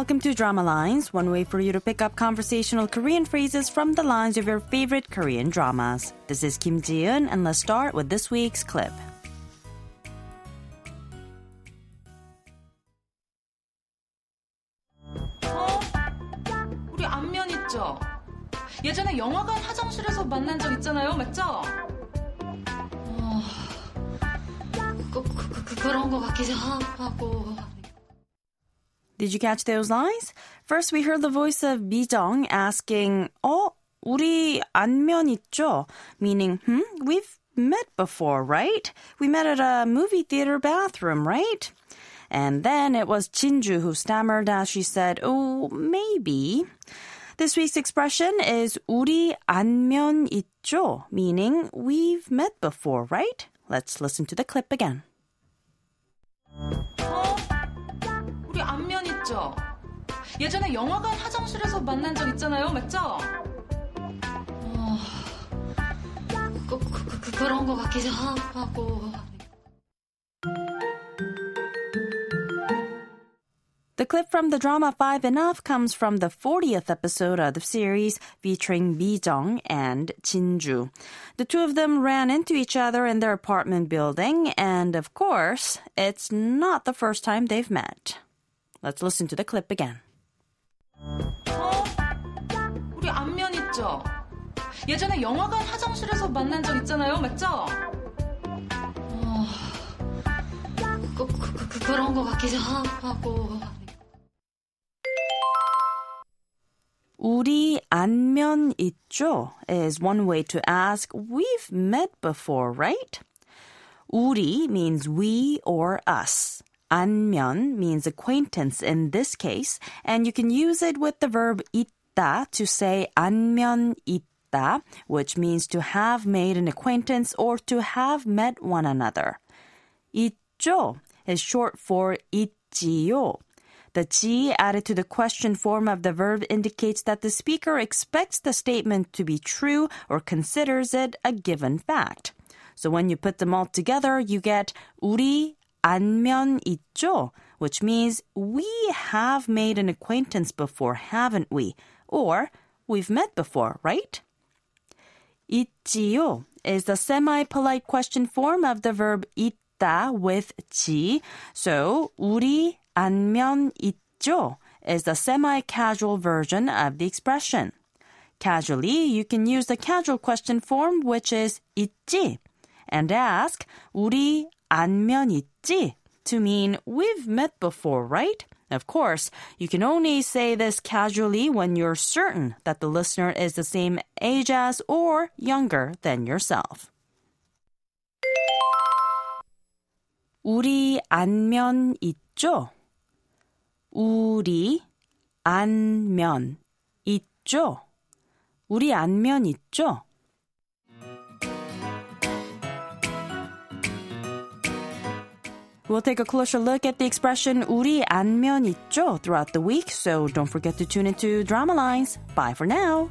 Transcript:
welcome to Drama Lines, one way for you to pick up conversational Korean phrases from the lines of your favorite Korean dramas. This is Kim Ji-eun, and let's start with this week's clip. 어? 우리 안면 있죠? 예전에 영화관 화장실에서 만난 적 있잖아요, 맞죠? 어, 그, 그, 그, 그, 그런 거 같기도 하고. Did you catch those lines? First, we heard the voice of Bijong asking, "Oh, 우리 안면 있죠?" meaning, "Hmm, we've met before, right? We met at a movie theater bathroom, right?" And then it was Jinju who stammered as she said, "Oh, maybe." This week's expression is 우리 안면 있죠, meaning we've met before, right? Let's listen to the clip again. 안면 있죠? 예전에 영화관 화장실에서 만난 적 있잖아요, 맞죠? 어, 그, 그, 그, 그런 거 같기도 하고. The clip from the drama Five Enough comes from the 40th episode of the series featuring Mi Jung and Jinju. The two of them ran into each other in their apartment building, and of course, it's not the first time they've met. Let's listen to the clip again. 어? 우리 안면 있죠? 예전에 영화관 화장실에서 만난 적 있잖아요, 맞죠? 어, 그, 그, 그, 그런 거 같기도 하고. 우리 안면 있죠? is one way to ask, we've met before, right? 우리 means we or us. 안면 means acquaintance in this case, and you can use it with the verb 있다 to say 안면 있다, which means to have made an acquaintance or to have met one another. 있죠 is short for 있지요. The G added to the question form of the verb indicates that the speaker expects the statement to be true or considers it a given fact. So when you put them all together, you get 우리 안면 있죠, which means we have made an acquaintance before, haven't we? Or we've met before, right? 있지요 is the semi-polite question form of the verb 있다 with 지. So 우리 안면 있죠 is the semi-casual version of the expression. Casually, you can use the casual question form, which is 있지, and ask 우리 안면 있지 to mean we've met before, right? Of course, you can only say this casually when you're certain that the listener is the same age as or younger than yourself. 우리 안면 있죠? 우리 안면 있죠? 우리 안면 있죠? We'll take a closer look at the expression 우리 안면 있죠 throughout the week, so don't forget to tune into Drama Lines. Bye for now.